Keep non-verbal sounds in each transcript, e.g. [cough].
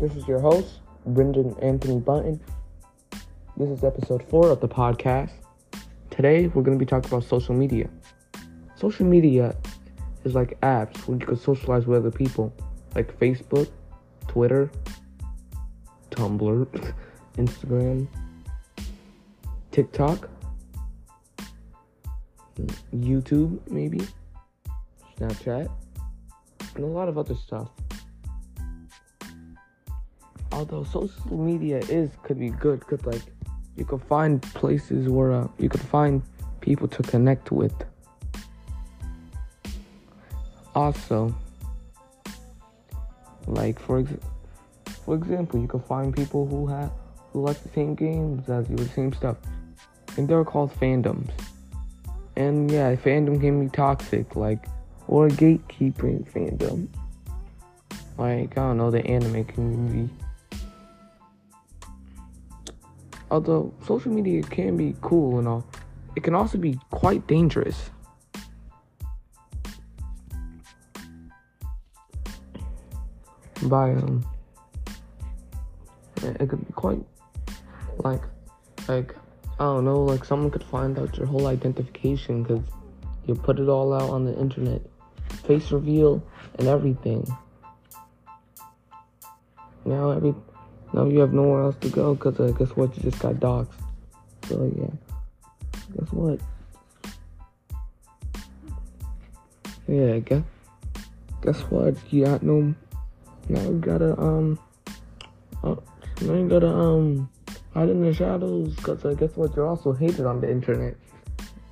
This is your host, Brendan Anthony Button. This is episode four of the podcast. Today, we're going to be talking about social media. Social media is like apps where you can socialize with other people, like Facebook, Twitter, Tumblr, [laughs] Instagram, TikTok, YouTube, maybe, Snapchat, and a lot of other stuff. Although social media is could be good, cause like you can find places where uh, you could find people to connect with. Also, like for ex- for example, you can find people who have who like the same games as you, the same stuff, and they're called fandoms. And yeah, fandom can be toxic, like or gatekeeping fandom. Like I don't know, the anime community. Although social media can be cool and all, it can also be quite dangerous. By um, it could be quite like like I don't know, like someone could find out your whole identification because you put it all out on the internet, face reveal and everything. Now every now you have nowhere else to go because uh, guess what? You just got doxxed. So yeah, guess what? Yeah, guess guess what? You got no. Now you gotta um. Uh, now you gotta um hide in the shadows because uh, guess what? You're also hated on the internet.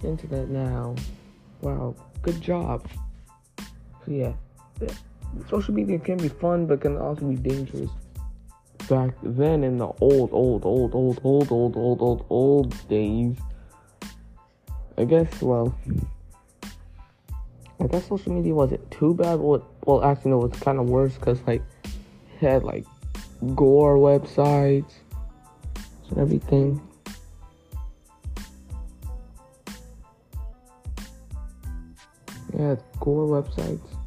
Internet now. Wow, good job. So yeah, social media can be fun, but can also be dangerous. Back then, in the old, old, old, old, old, old, old, old, old days, I guess. Well, I guess social media wasn't too bad. Well, well, actually, no, it was kind of worse because like it had like gore websites and everything. Yeah, gore websites.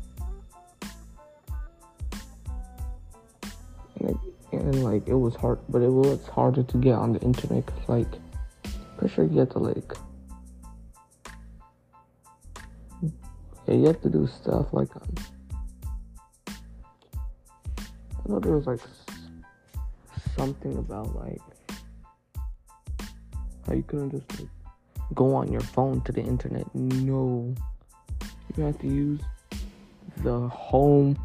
And like it was hard, but it was harder to get on the internet. Cause like, pretty sure you have to like, yeah, you have to do stuff like, um, I know there was like something about like how you couldn't just like go on your phone to the internet. No. You have to use the home,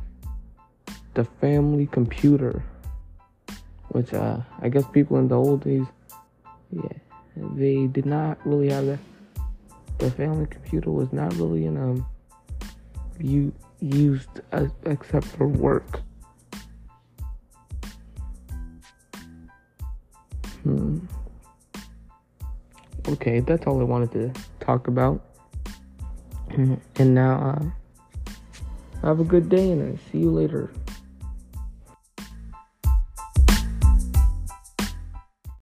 the family computer. Which uh, I guess people in the old days, yeah, they did not really have that. The family computer was not really in um, you used except for work. Hmm. Okay, that's all I wanted to talk about. And now, uh, have a good day and I see you later.